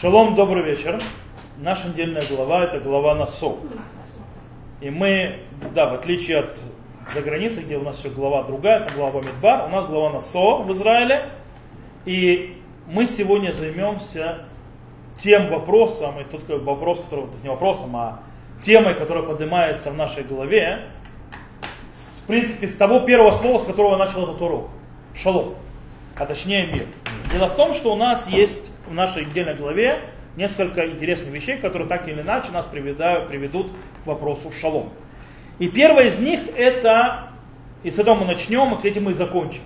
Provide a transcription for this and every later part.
Шалом, добрый вечер. Наша недельная глава это глава Насо. И мы, да, в отличие от за границей, где у нас все глава другая, там глава Бамидбар, у нас глава Насо в Израиле. И мы сегодня займемся тем вопросом, и тут вопрос, который, это не вопросом, а темой, которая поднимается в нашей голове, в принципе, с того первого слова, с которого я начал этот урок. Шалом. А точнее мир. Дело в том, что у нас есть в нашей отдельной главе несколько интересных вещей, которые так или иначе нас приведают, приведут к вопросу шалом. И первое из них это, и с этого мы начнем, и к этим мы и закончим.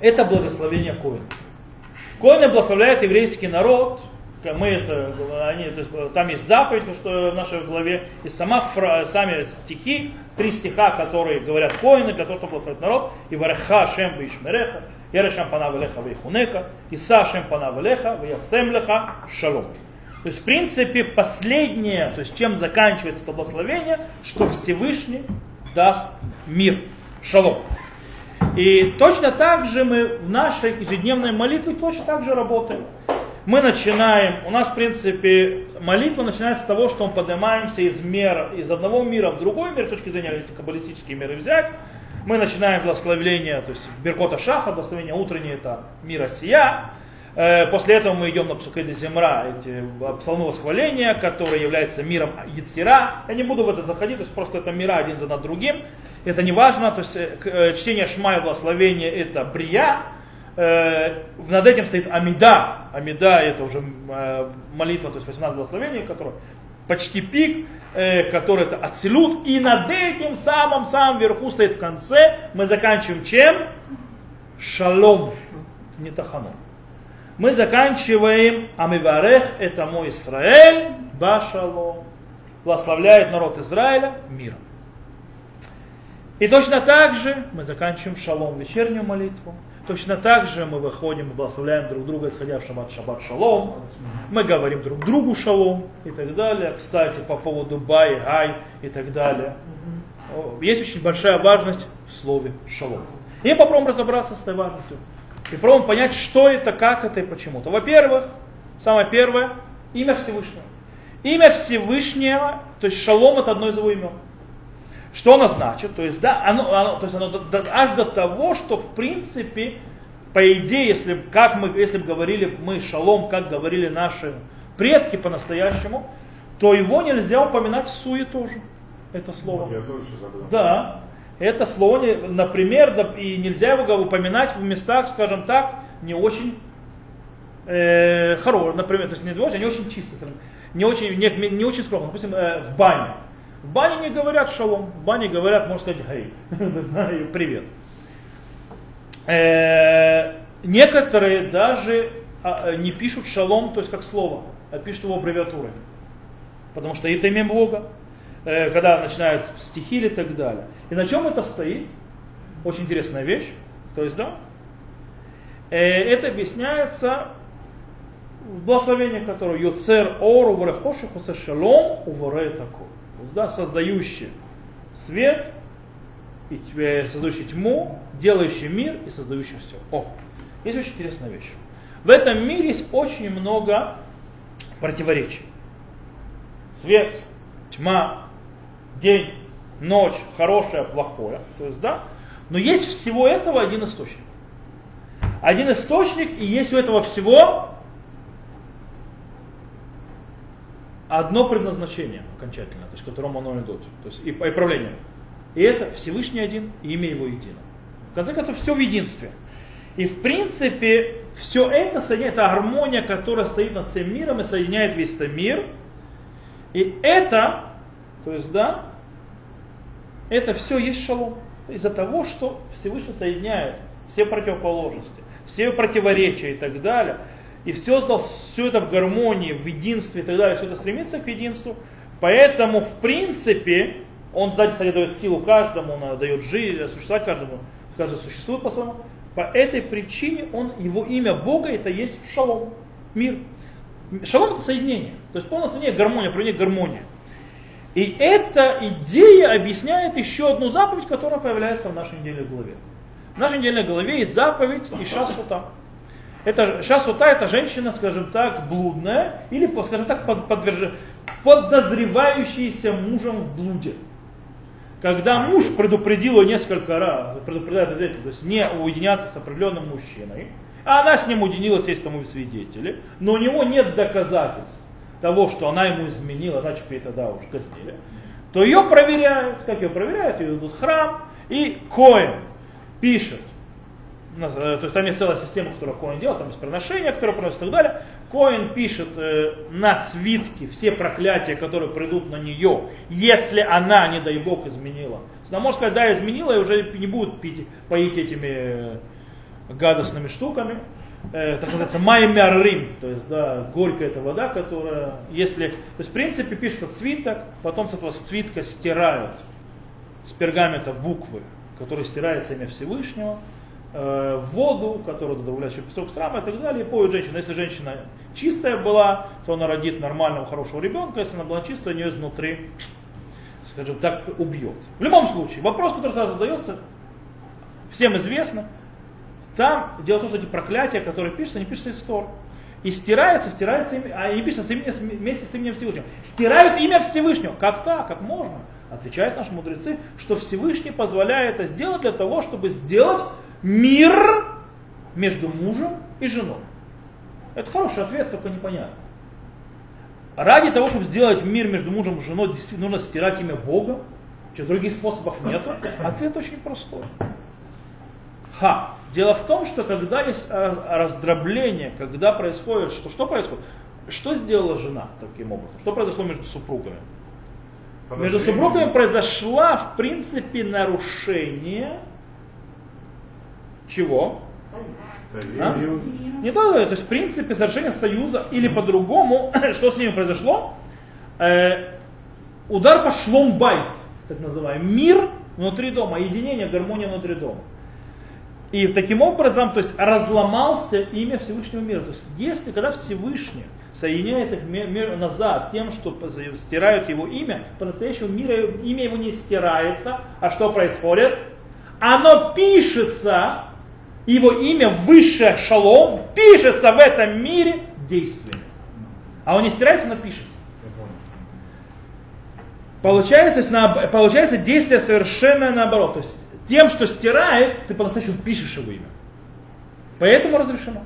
Это благословение Коина. Коины благословляет еврейский народ, мы это, они, то есть, там есть заповедь, что в нашей главе, и сама сами стихи, три стиха, которые говорят коины, для того, чтобы благословить народ, и вареха шем бишмереха, Ярешам панав леха вейхунека, Иса шем панав леха, вясем леха шалом. То есть, в принципе, последнее, то есть, чем заканчивается это благословение, что Всевышний даст мир, шалом. И точно так же мы в нашей ежедневной молитве точно так же работаем. Мы начинаем, у нас, в принципе, молитва начинается с того, что мы поднимаемся из мира, из одного мира в другой мир, с точки зрения, если каббалистические миры взять, мы начинаем благословение, то есть Беркота Шаха, благословение утреннее, это мира сия. Э, после этого мы идем на Псукеде Земра, эти псалмы восхваления, которые являются миром Яцера. Я не буду в это заходить, то есть просто это мира один за над другим. Это не важно, то есть э, э, чтение Шма и благословения это Брия. Над этим стоит Амида. Амида это уже молитва, то есть 18 благословений, которая почти пик э, который это ацелют, и над этим самым самым верху стоит в конце, мы заканчиваем чем? Шалом, не таханом. Мы заканчиваем Амиварех, это мой Израиль, Башалом. Благословляет народ Израиля миром. И точно так же мы заканчиваем шалом, вечернюю молитву. Точно так же мы выходим и благословляем друг друга, исходя в шаббат, шаббат шалом. Мы говорим друг другу шалом и так далее. Кстати, по поводу бай, гай и так далее. Есть очень большая важность в слове шалом. И попробуем разобраться с этой важностью. И попробуем понять, что это, как это и почему. То, во-первых, самое первое, имя Всевышнего. Имя Всевышнего, то есть шалом это одно из его имен. Что оно значит? То есть, да, оно, оно, то есть оно аж до того, что в принципе, по идее, если, как мы, если бы говорили мы шалом, как говорили наши предки по-настоящему, то его нельзя упоминать в суе тоже. Это слово. Я тоже забыл. Да. Это слово, например, и нельзя его упоминать в местах, скажем так, не очень э, хороших, например, то есть не очень, не очень чисто, не очень, не, не очень скромно, допустим, э, в бане. В бане не говорят шалом, в бане говорят, можно сказать, гей, привет. Э, некоторые даже а, не пишут шалом, то есть как слово, а пишут его аббревиатурой. Потому что это имя Бога, э, когда начинают стихи или так далее. И на чем это стоит? Очень интересная вещь. То есть, да, э, это объясняется в благословении, которое Йоцер Ору Варехоши Хосе Шалом Уворе Такой да, создающий свет, и создающий тьму, делающий мир и создающий все. О, есть очень интересная вещь. В этом мире есть очень много противоречий. Свет, тьма, день, ночь, хорошее, плохое. То есть, да? Но есть всего этого один источник. Один источник, и есть у этого всего одно предназначение окончательно, то есть к которому оно идет, то есть и, и правление. И это Всевышний один, и имя его едино. В конце концов, все в единстве. И в принципе, все это соединяет, это гармония, которая стоит над всем миром и соединяет весь этот мир. И это, то есть, да, это все есть шалом. Из-за того, что Всевышний соединяет все противоположности, все противоречия и так далее и все создал все это в гармонии, в единстве и так далее, все это стремится к единству. Поэтому, в принципе, он, кстати, дает силу каждому, он дает жизнь, существовать каждому, каждый существует по-своему. По этой причине он, его имя Бога это есть шалом, мир. Шалом это соединение, то есть полное соединение, гармония, проявление гармония. И эта идея объясняет еще одну заповедь, которая появляется в нашей недельной главе. В нашей недельной главе есть заповедь Иша Сута. Это шасута это женщина, скажем так, блудная или, скажем так, под, подверж... подозревающаяся мужем в блуде. Когда муж предупредил ее несколько раз, предупреждает то есть не уединяться с определенным мужчиной, а она с ним уединилась, есть тому свидетели, но у него нет доказательств того, что она ему изменила, иначе бы тогда уж казнили, то ее проверяют. Как ее проверяют? Ее идут в храм, и Коин пишет, то есть там есть целая система, которую Коин делает, там есть приношения, которые приносят и так далее. Коин пишет э, на свитке все проклятия, которые придут на нее, если она, не дай бог, изменила. Она может сказать, да, изменила, и уже не будет пить, поить этими э, гадостными штуками. Э, так называется маймяррим, то есть да, горькая эта вода, которая, если, то есть в принципе пишут свиток, потом с этого свитка стирают с пергамента буквы, которые стирается имя Всевышнего, э, воду, которую добавляют еще песок страма и так далее, и поют женщину. Если женщина чистая была, то она родит нормального, хорошего ребенка, если она была чистая, у нее изнутри, скажем так, убьет. В любом случае, вопрос, который сразу задается, всем известно, там дело в том, что эти проклятия, которые пишутся, они пишутся из Тор. И стирается, стирается, а не пишется вместе с именем Всевышнего. Стирают имя Всевышнего. Как так? Как можно? Отвечают наши мудрецы, что Всевышний позволяет это сделать для того, чтобы сделать мир между мужем и женой. Это хороший ответ, только непонятно. Ради того, чтобы сделать мир между мужем и женой, действительно нужно стирать имя Бога. Что, других способов нет? Ответ очень простой. Ха. Дело в том, что когда есть раздробление, когда происходит, что, что происходит? Что сделала жена таким образом? Что произошло между супругами? Между супругами произошло, в принципе, нарушение чего? А? Не то, то есть, в принципе, совершение союза, или по-другому, что с ними произошло? Э, удар по шломбайт, так называемый, мир внутри дома, единение, гармония внутри дома. И таким образом, то есть разломался имя Всевышнего мира. То есть если, когда Всевышний соединяет их мир назад тем, что стирают его имя, по-настоящему мира, имя его не стирается, а что происходит? Оно пишется, его имя высшее шалом, пишется в этом мире действиями. А он не стирается, но пишется. Получается, на, получается действие совершенно наоборот. То есть тем, что стирает, ты по-настоящему пишешь его имя. Поэтому разрешено.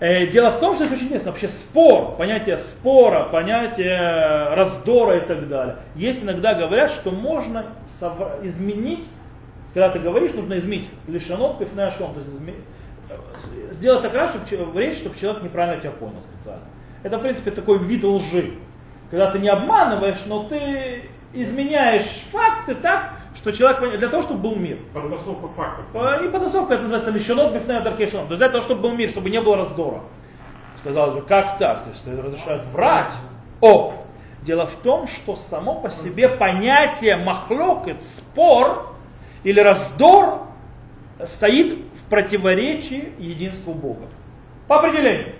Э, дело в том, что это очень интересно. Вообще спор, понятие спора, понятие раздора и так далее. Есть иногда говорят, что можно изменить, когда ты говоришь, нужно изменить лишанот пифнеашон, то есть э, сделать так раз, чтобы речь, чтобы человек неправильно тебя понял специально. Это, в принципе, такой вид лжи. Когда ты не обманываешь, но ты изменяешь факты так, что человек, для того, чтобы был мир. Подтасовка фактов. Не подтасовка, это называется лишенот бифнея даркешон. То есть для того, чтобы был мир, чтобы не было раздора. Сказал бы, как так? То есть разрешают врать. О, дело в том, что само по себе понятие махлокет, спор или раздор стоит в противоречии единству Бога. По определению.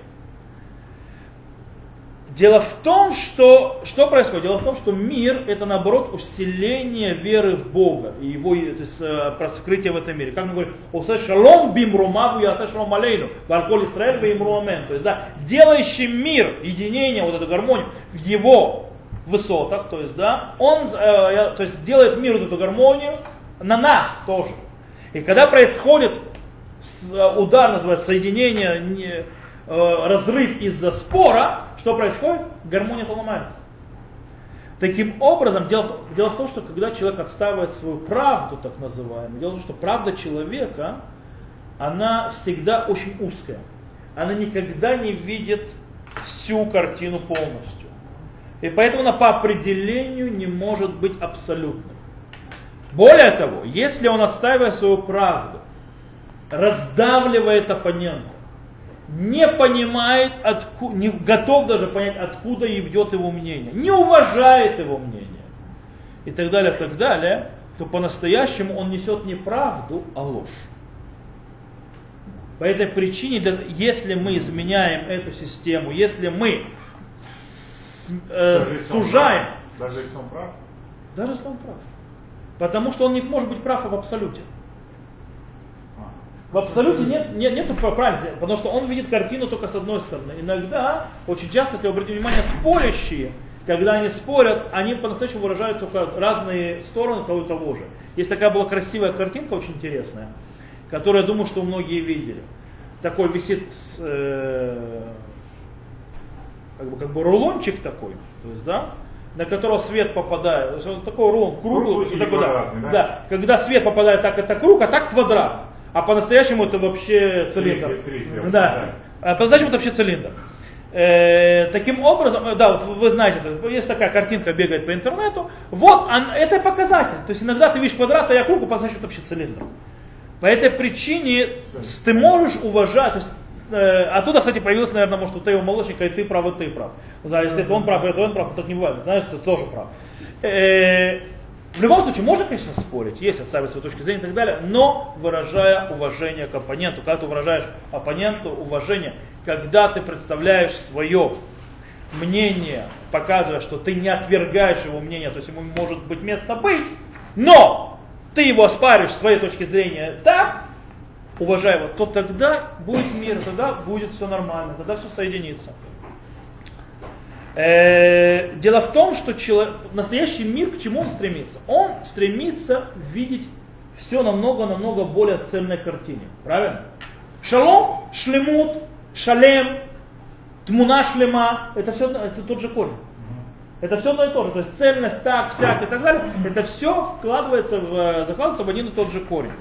Дело в том, что, что происходит? Дело в том, что мир это наоборот усиление веры в Бога и его то есть, э, раскрытие в этом мире. Как мы говорим, осе шалом бим румаву я шалом алейну, варколь Исраэль им руамен. То есть, да, делающий мир, единение, вот эту гармонию в его высотах, то есть, да, он э, то есть, делает мир вот эту гармонию на нас тоже. И когда происходит э, удар, называется соединение, не, э, разрыв из-за спора, что происходит? Гармония поломается. Таким образом, дело, дело в том, что когда человек отстаивает свою правду, так называемую, дело в том, что правда человека, она всегда очень узкая. Она никогда не видит всю картину полностью. И поэтому она по определению не может быть абсолютной. Более того, если он отстаивает свою правду, раздавливает оппонента, не понимает, откуда, не готов даже понять, откуда идет его мнение, не уважает его мнение и так далее, так далее, то по-настоящему он несет не правду, а ложь. По этой причине, если мы изменяем эту систему, если мы э, сужаем... Даже если он прав? Даже если он прав. Потому что он не может быть прав в абсолюте. В абсолюте нет, нет, нету правильности, потому что он видит картину только с одной стороны. Иногда, очень часто, если вы обратите внимание, спорящие, когда они спорят, они по-настоящему выражают только разные стороны того и того же. Есть такая была красивая картинка, очень интересная, которую, я думаю, что многие видели. Такой висит э, как, бы, как бы рулончик такой, то есть, да, на которого свет попадает. Он такой рулон круглый, Круглый, такой, да, да? да. Когда свет попадает так, это круг, а так квадрат. А по-настоящему это вообще цилиндр. Три- три- три- да. А по-настоящему это вообще цилиндр. Э, таким образом, э, да, вот вы знаете, есть такая картинка, бегает по интернету. Вот, он- это показатель. То есть иногда ты видишь квадрат, а я круг, а по-настоящему это вообще цилиндр. По этой причине ты можешь уважать, то есть, э, оттуда, кстати, появилось, наверное, может, у твоего молочника, и ты прав, и ты прав. Да, если это он прав, и это он прав, то так не бывает. Знаешь, ты тоже прав. Э, в любом случае, можно, конечно, спорить, есть отставить свою точку зрения и так далее, но выражая уважение к оппоненту. Когда ты выражаешь оппоненту уважение, когда ты представляешь свое мнение, показывая, что ты не отвергаешь его мнение, то есть ему может быть место быть, но ты его оспариваешь с своей точки зрения так, уважая его, то тогда будет мир, тогда будет все нормально, тогда все соединится. Э, Дело в том, что чело- настоящий мир к чему он стремится? Он стремится видеть все намного-намного более цельной картине. Правильно? Шалом, шлемут, шалем, тмуна шлема, это все это тот же корень. Это все одно и то же. То есть цельность, так, всяк и так далее. Это все вкладывается в, закладывается в один и тот же корень.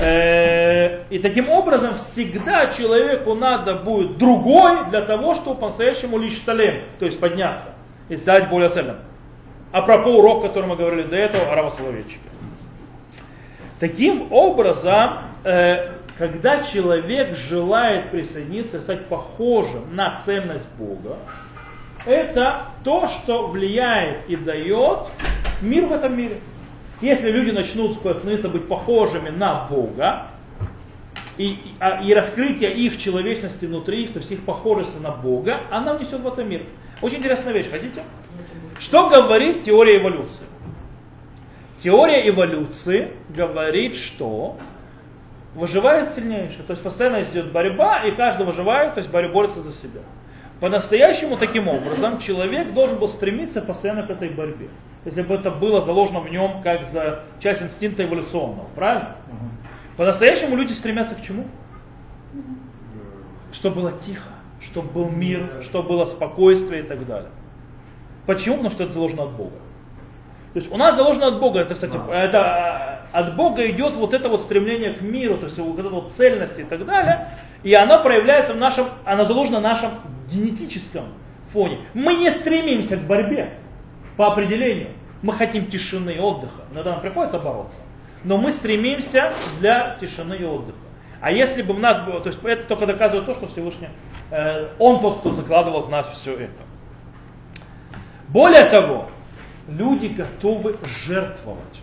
Э, И таким образом всегда человеку надо будет другой для того, чтобы по-настоящему лишь талем, то есть подняться и стать более цельным. А про урок, который мы говорили до этого, о рабословечике. Таким образом, э, когда человек желает присоединиться, стать похожим на ценность Бога, это то, что влияет и дает мир в этом мире. Если люди начнут становиться быть похожими на Бога, и, а- и раскрытие их человечности внутри их, то есть их похожести на Бога, она внесет в этом мир. Очень интересная вещь, хотите? Что говорит теория эволюции? Теория эволюции говорит, что выживает сильнейший. То есть постоянно идет борьба, и каждый выживает, то есть борется за себя. По-настоящему таким образом человек должен был стремиться постоянно к этой борьбе. Если бы это было заложено в нем как за часть инстинкта эволюционного, правильно? По-настоящему люди стремятся к чему? Чтобы было тихо, чтобы был мир, чтобы было спокойствие и так далее. Почему? Потому что это заложено от Бога. То есть у нас заложено от Бога, это, кстати, это а, от Бога идет вот это вот стремление к миру, то есть вот эта вот цельность и так далее, и оно проявляется в нашем, оно заложено в нашем генетическом фоне. Мы не стремимся к борьбе по определению. Мы хотим тишины и отдыха. Иногда нам приходится бороться. Но мы стремимся для тишины и отдыха. А если бы у нас было, то есть это только доказывает то, что Всевышний, э, Он тот, кто закладывал в нас все это. Более того, люди готовы жертвовать.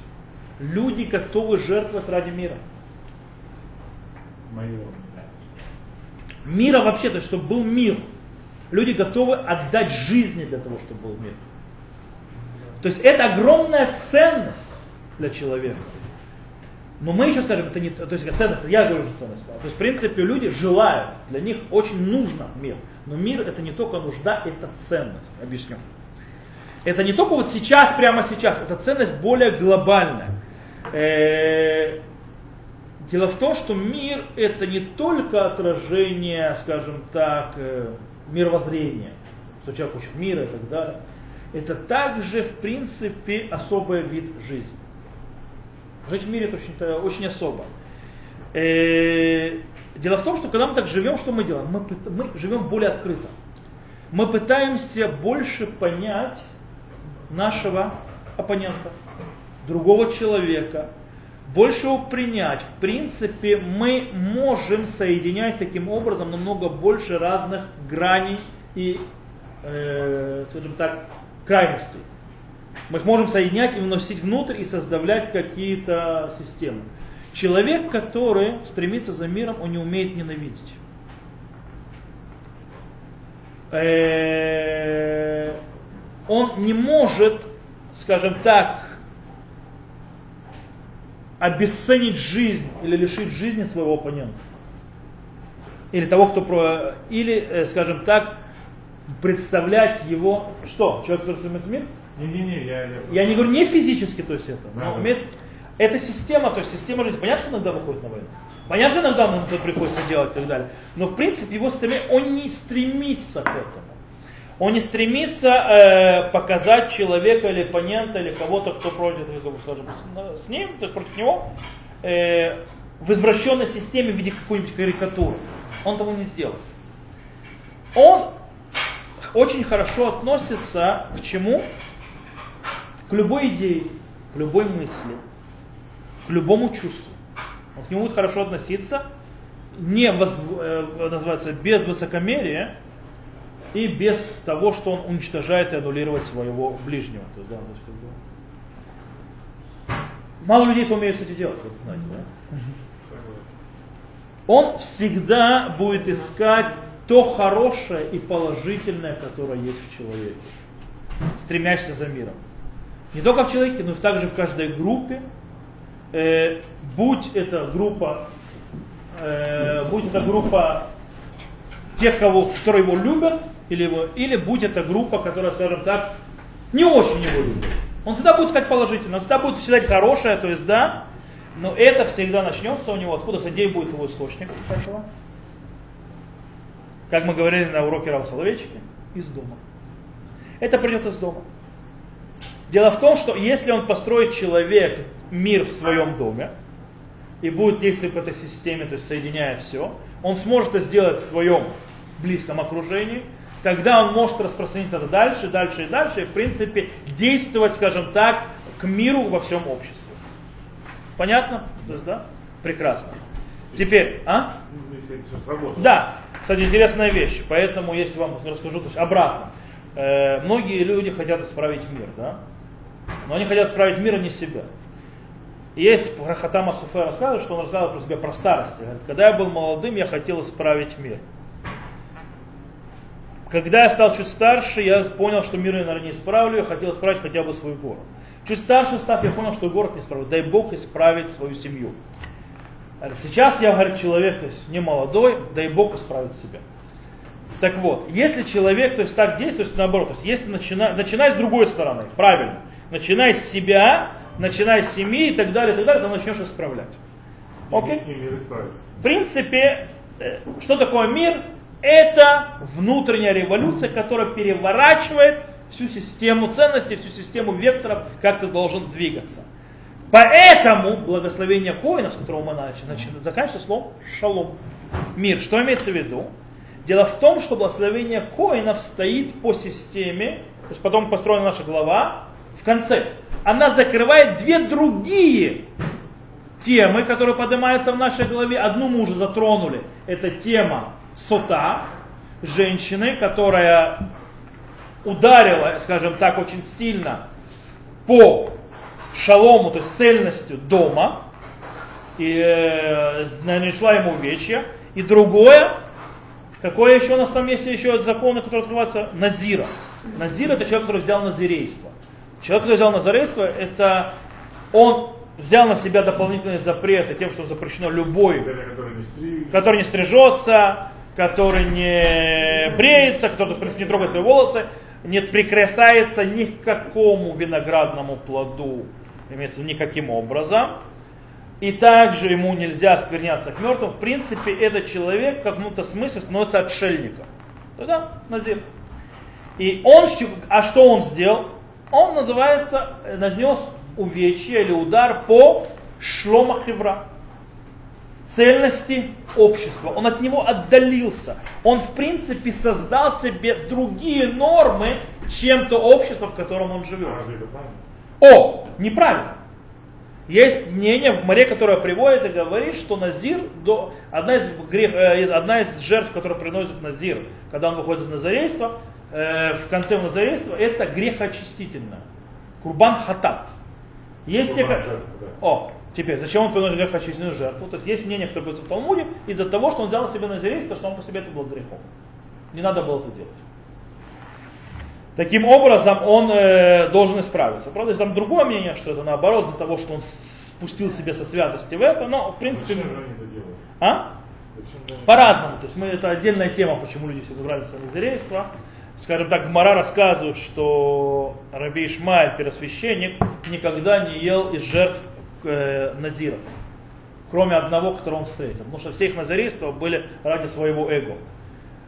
Люди готовы жертвовать ради мира. Мира вообще, то есть чтобы был мир. Люди готовы отдать жизни для того, чтобы был мир. То есть это огромная ценность для человека. Но мы еще скажем, это не то есть ценность, я говорю, что ценность. То есть в принципе люди желают, для них очень нужно мир. Но мир это не только нужда, это ценность. Объясню. Это не только вот сейчас, прямо сейчас, это ценность более глобальная. Э, Дело в том, что мир это не только отражение, скажем так, мировоззрения, что человек хочет мира и так далее. Это также, в принципе, особый вид жизни. Жить в мире это очень, очень особо. Э, Дело в том, что когда мы так живем, что мы делаем? Мы, мы живем более открыто. Мы пытаемся больше понять нашего оппонента, другого человека, больше его принять. В принципе, мы можем соединять таким образом намного больше разных граней и, э, скажем так, крайностей. Мы их можем соединять и вносить внутрь и создавать какие-то системы. Человек, который стремится за миром, он не умеет ненавидеть. Э, Он не может, скажем так, обесценить жизнь или лишить жизни своего оппонента. Или того, кто про... Или, э, скажем так, представлять его... Что? Человек, который мир? Не-не-не, я... Я не говорю не физически, то есть это. Да, но да. имеется- Это система, то есть система жизни. Понятно, что иногда выходит на войну? Понятно, что иногда нам это приходится делать и так далее. Но в принципе его стремление, он не стремится к этому. Он не стремится э, показать человека или оппонента, или кого-то, кто против, скажем, с, ним, то есть против него, э, в извращенной системе в виде какой-нибудь карикатуры. Он того не сделает. Он очень хорошо относится к чему? К любой идее, к любой мысли, к любому чувству. Он к нему будет хорошо относиться, не воз- э, называется, без высокомерия и без того, что он уничтожает и аннулирует своего ближнего. То есть, да, то есть, как бы, Мало людей это умеют, кстати, делать, вы знаете, да? Он всегда будет искать то хорошее и положительное, которое есть в человеке, стремящийся за миром. Не только в человеке, но и также в каждой группе. Э, будь это группа, э, будь это группа тех, кого, которые его любят, или, его, или будь это группа, которая, скажем так, не очень его любит. Он всегда будет искать положительное, он всегда будет считать хорошее, то есть да, но это всегда начнется у него, откуда, где будет его источник этого? Как мы говорили на уроке Рава Соловейчика, из дома. Это придет из дома. Дело в том, что если он построит человек мир в своем доме и будет действовать по этой системе, то есть соединяя все, он сможет это сделать в своем близком окружении, тогда он может распространить это дальше, дальше и дальше, и в принципе действовать, скажем так, к миру во всем обществе. Понятно? То есть, да? Прекрасно. Теперь, а? Да, кстати, интересная вещь. Поэтому, если вам расскажу, то есть обратно. Э, многие люди хотят исправить мир, да? Но они хотят исправить мир, а не себя. И Есть Хатама Суфе рассказывает, что он рассказывал про себя про старость. Говорит, Когда я был молодым, я хотел исправить мир. Когда я стал чуть старше, я понял, что мир я, наверное, не исправлю, я хотел исправить хотя бы свой город. Чуть старше став, я понял, что город не исправлю. Дай Бог исправить свою семью. Говорит, Сейчас я, говорит, человек, то есть не молодой, дай Бог исправить себя. Так вот, если человек, то есть так действует, то наоборот, то есть если начина, начинай с другой стороны, правильно, начинай с себя, начинай с семьи и так далее, и так далее, ты начнешь исправлять. Окей? И мир исправится. В принципе, э, что такое мир? Это внутренняя революция, которая переворачивает всю систему ценностей, всю систему векторов, как ты должен двигаться. Поэтому благословение Коина, с которого мы начали, начали заканчивается словом шалом. Мир. Что имеется в виду? Дело в том, что благословение Коинов стоит по системе, то есть потом построена наша глава, в конце. Она закрывает две другие темы, которые поднимаются в нашей голове. Одну мы уже затронули. Это тема сота, женщины, которая ударила, скажем так, очень сильно по шалому, то есть цельностью дома, и э, нанесла ему увечья. И другое, какое еще у нас там есть еще законы, которые открываются? Назира. Назир это человек, который взял назирейство. Человек, который взял назирейство, это он взял на себя дополнительные запреты тем, что запрещено любой который не стрижется, который не бреется, который в принципе, не трогает свои волосы, не прикасается ни к какому виноградному плоду, имеется в виду никаким образом. И также ему нельзя скверняться к мертвым. В принципе, этот человек в каком-то смысле становится отшельником. Да, назир. И он, а что он сделал? Он называется, нанес увечье или удар по шлома хевра цельности общества. Он от него отдалился. Он, в принципе, создал себе другие нормы, чем то общество, в котором он живет. А? О, неправильно. Есть мнение в море, которое приводит и говорит, что Назир, одна, из грех, э, одна из жертв, которую приносит Назир, когда он выходит из Назарейства, э, в конце Назарейства, это грехоочистительное. Курбан хатат. Есть те, Курбан ко- жертва, да. О, теперь, зачем он приносит грехоочистительную жертву? То есть есть мнение, которое будет в Талмуде, из-за того, что он взял на себя назирейство, что он по себе это был грехом. Не надо было это делать. Таким образом, он э, должен исправиться. Правда, есть там другое мнение, что это наоборот, из-за того, что он спустил себе со святости в это, но в принципе... Зачем они это делают? А? По-разному. То есть мы, это отдельная тема, почему люди все забрались на назарейство. Скажем так, Гмара рассказывает, что Раби Ишмаэль, первосвященник, никогда не ел из жертв э, назиров. Кроме одного, которого он встретил. Потому что все их назарейства были ради своего эго.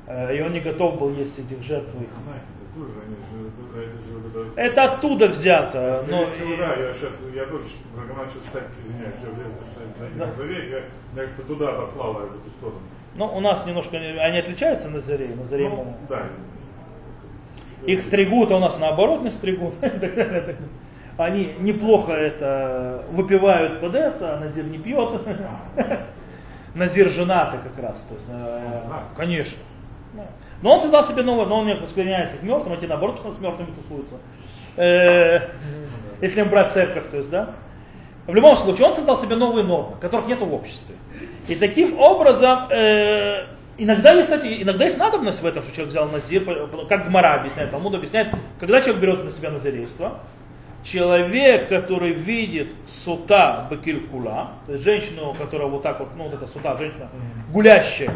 Э, и он не готов был есть этих жертв их. Это оттуда взято. Но всего, да, я сейчас, я тоже начал читать, извиняюсь, я влез Да. на завет, я, я как-то туда послал в эту сторону. ну, у нас немножко, не- они отличаются назарей. Назарей Ну, да. Их стригут, а у нас наоборот не стригут. Они неплохо это выпивают под это, а Назир не пьет. Назир женатый как раз. То есть, э, конечно. Но он создал себе новое, но он не склоняется к мертвым, а те наоборот с мертвыми тусуются. Э, Если им брать церковь, то есть, да. В любом случае, он создал себе новые нормы, которых нет в обществе. И таким образом, э, иногда есть, кстати, иногда есть надобность в этом, что человек взял назир, как Гмара объясняет, Талмуд объясняет, когда человек берет на себя назирейство, человек, который видит сута бакилькула, то есть женщину, которая вот так вот, ну вот эта сута, женщина гулящая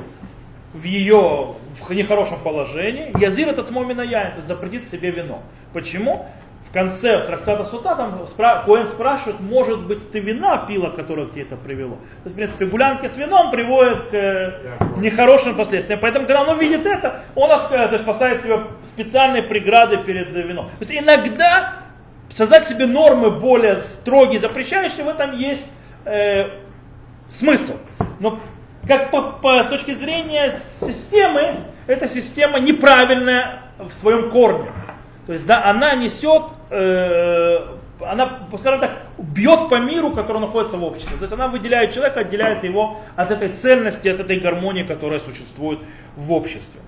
в ее в нехорошем положении, язир этот смомина яин, то есть запретит себе вино. Почему? В конце трактата Сута там спра- Коэн спрашивает, может быть, ты вина пила, которое к тебе это привело. То есть, в принципе, гулянки с вином приводят к э, нехорошим последствиям. Поэтому, когда он увидит это, он отк- то есть, поставит себе специальные преграды перед вином. То есть иногда создать себе нормы более строгие, запрещающие, в этом есть э, смысл. Но как по, по- с точки зрения системы, эта система неправильная в своем корне. То есть, да, она несет, э, она, скажем так, бьет по миру, который находится в обществе. То есть она выделяет человека, отделяет его от этой цельности, от этой гармонии, которая существует в обществе.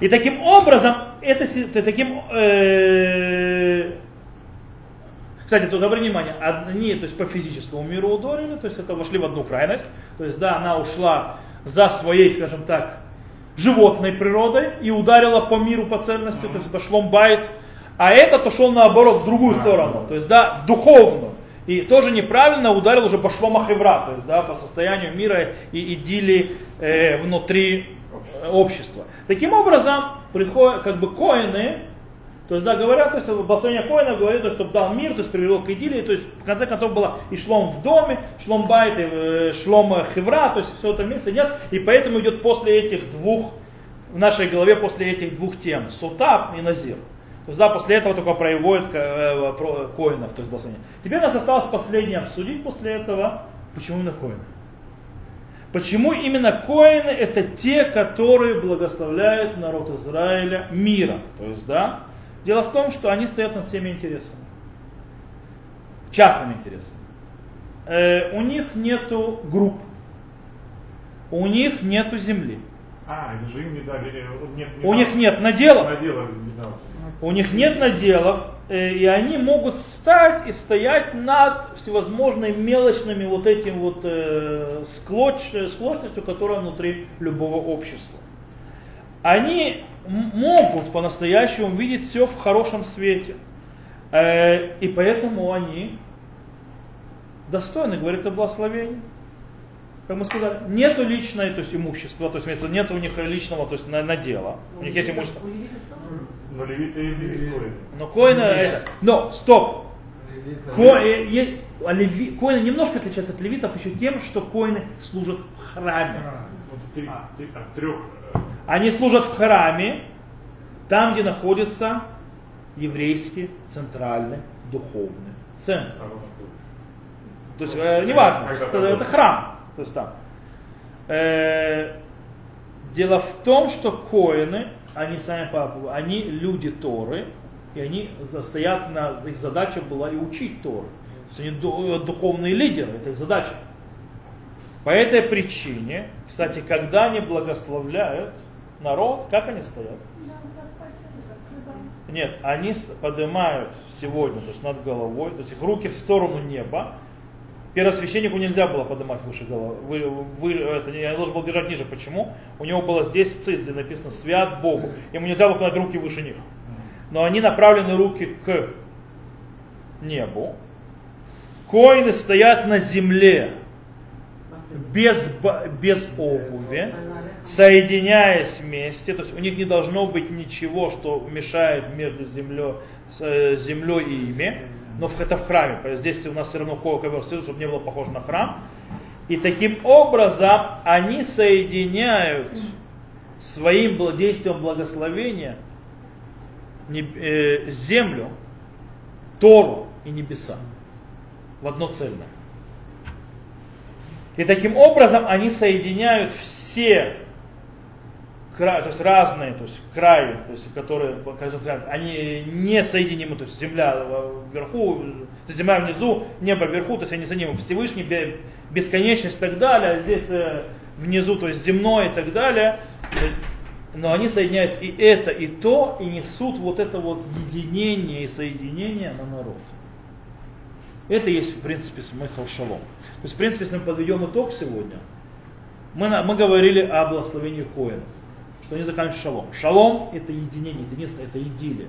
И таким образом, это, таким, э, кстати, тут обрати внимание, одни, то есть по физическому миру ударили, то есть это вошли в одну крайность. То есть, да, она ушла за своей, скажем так, животной природой и ударила по миру по цельности, то есть это шломбайт. А этот ушел наоборот в другую сторону, то есть, да, в духовную. И тоже неправильно ударил уже по шломахевра, то есть, да, по состоянию мира и идиллии э, внутри э, общества. Таким образом, приходят, как бы, коины, то есть, да, говорят, то есть, благословение Коина говорит, то, чтобы дал мир, то есть, привело к идиллии, то есть, в конце концов, было и шлом в доме, шлом байт, и э, шлом э, хевра, то есть, все это вместе нет, и поэтому идет после этих двух, в нашей голове после этих двух тем, сута и назир. То есть, да, после этого только производит э, коинов, то есть, благословение. Теперь нас осталось последнее обсудить после этого, почему именно коины. Почему именно коины это те, которые благословляют народ Израиля мира. То есть, да, дело в том, что они стоят над всеми интересами. Частными интересами. Э, у них нету групп. У них нету земли. А, это же им не дали, э, нет, не У дал- них нет наделов. Наделов не дал. У них нет наделов, э, и они могут стать и стоять над всевозможными мелочными вот этим вот э, склоч- склочностью, которая внутри любого общества. Они могут по-настоящему видеть все в хорошем свете. Э, и поэтому они достойны, говорит о благословении. Как мы сказали, нету личной, то есть имущества, то есть нету у них личного, то есть на, надела. У них есть имущество. Но левиты и левиты коины. Но коины это. Но, стоп. Ко- э, е- а леви- коины немножко отличаются от левитов еще тем, что коины служат в храме. Вот три, три- от трех э, Они служат в храме, там, где находится еврейский центральный духовный центр. То есть, э, неважно, это, это храм. То есть там. Э, дело в том, что коины, они сами по они люди Торы, и они стоят на, их задача была и учить Торы. То есть они ду- духовные лидеры, это их задача. По этой причине, кстати, когда они благословляют народ, как они стоят? Нет, они поднимают сегодня, то есть над головой, то есть их руки в сторону неба. Первосвященнику нельзя было поднимать выше головы. Вы, вы, это, я должен был держать ниже. Почему? У него было здесь цит, где написано «Свят Богу». Ему нельзя было поднимать руки выше них. Но они направлены руки к небу. Коины стоят на земле без, без обуви, соединяясь вместе, то есть у них не должно быть ничего, что мешает между землей, с землей и ими, но это в храме, здесь у нас все равно ковер чтобы не было похоже на храм. И таким образом они соединяют своим действием благословения э, землю, Тору и небеса в одно цельное. И таким образом они соединяют все края, то есть разные, то есть краи, то есть которые, они не соединимы, то есть земля вверху, земля внизу, небо вверху, то есть они соединимы Всевышний, бесконечность и так далее, а здесь э, внизу, то есть земное и так далее. Но они соединяют и это, и то, и несут вот это вот единение и соединение на народ. Это есть, в принципе, смысл шалом. То есть, в принципе, если мы подведем итог сегодня, мы, мы говорили о благословении Коина, что они заканчивают шалом. Шалом – это единение, единство, это идиллия.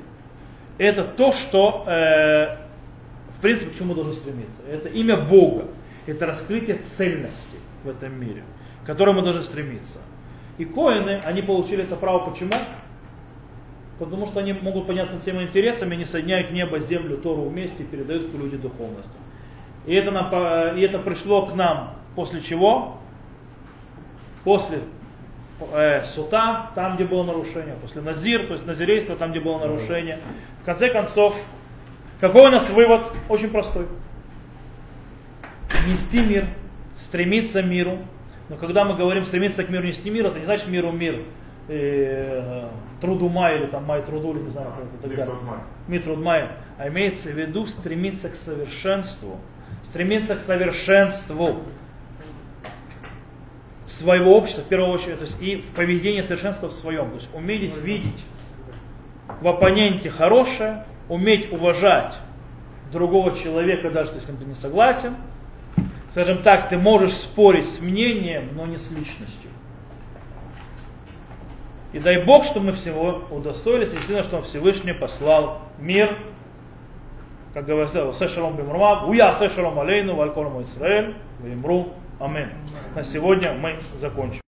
Это то, что, э, в принципе, к чему мы должны стремиться. Это имя Бога, это раскрытие цельности в этом мире, к которому мы должны стремиться. И коины, они получили это право почему? Потому что они могут поняться всеми интересами, они соединяют небо, землю, Тору вместе и передают к люди духовность. И это, нам, и это пришло к нам после чего? После э, сута, там, где было нарушение, после назир, то есть назирейства, там, где было нарушение. В конце концов, какой у нас вывод? Очень простой. Нести мир, стремиться к миру. Но когда мы говорим стремиться к миру, нести мир, это не значит миру мир, э, труду май или там май труду, или не знаю, как это так далее. Мир труд май. А имеется в виду стремиться к совершенству. Стремиться к совершенству своего общества, в первую очередь, то есть и в поведении совершенства в своем. То есть уметь видеть в оппоненте хорошее, уметь уважать другого человека, даже если ты не согласен. Скажем так, ты можешь спорить с мнением, но не с личностью. И дай Бог, что мы всего удостоились, действительно, что Всевышний послал мир, как говорится, Сешалом Бимруа, Уя Сешалом Алейну, Валькорому Исраэль, Вимру, Амин. На сегодня мы закончим.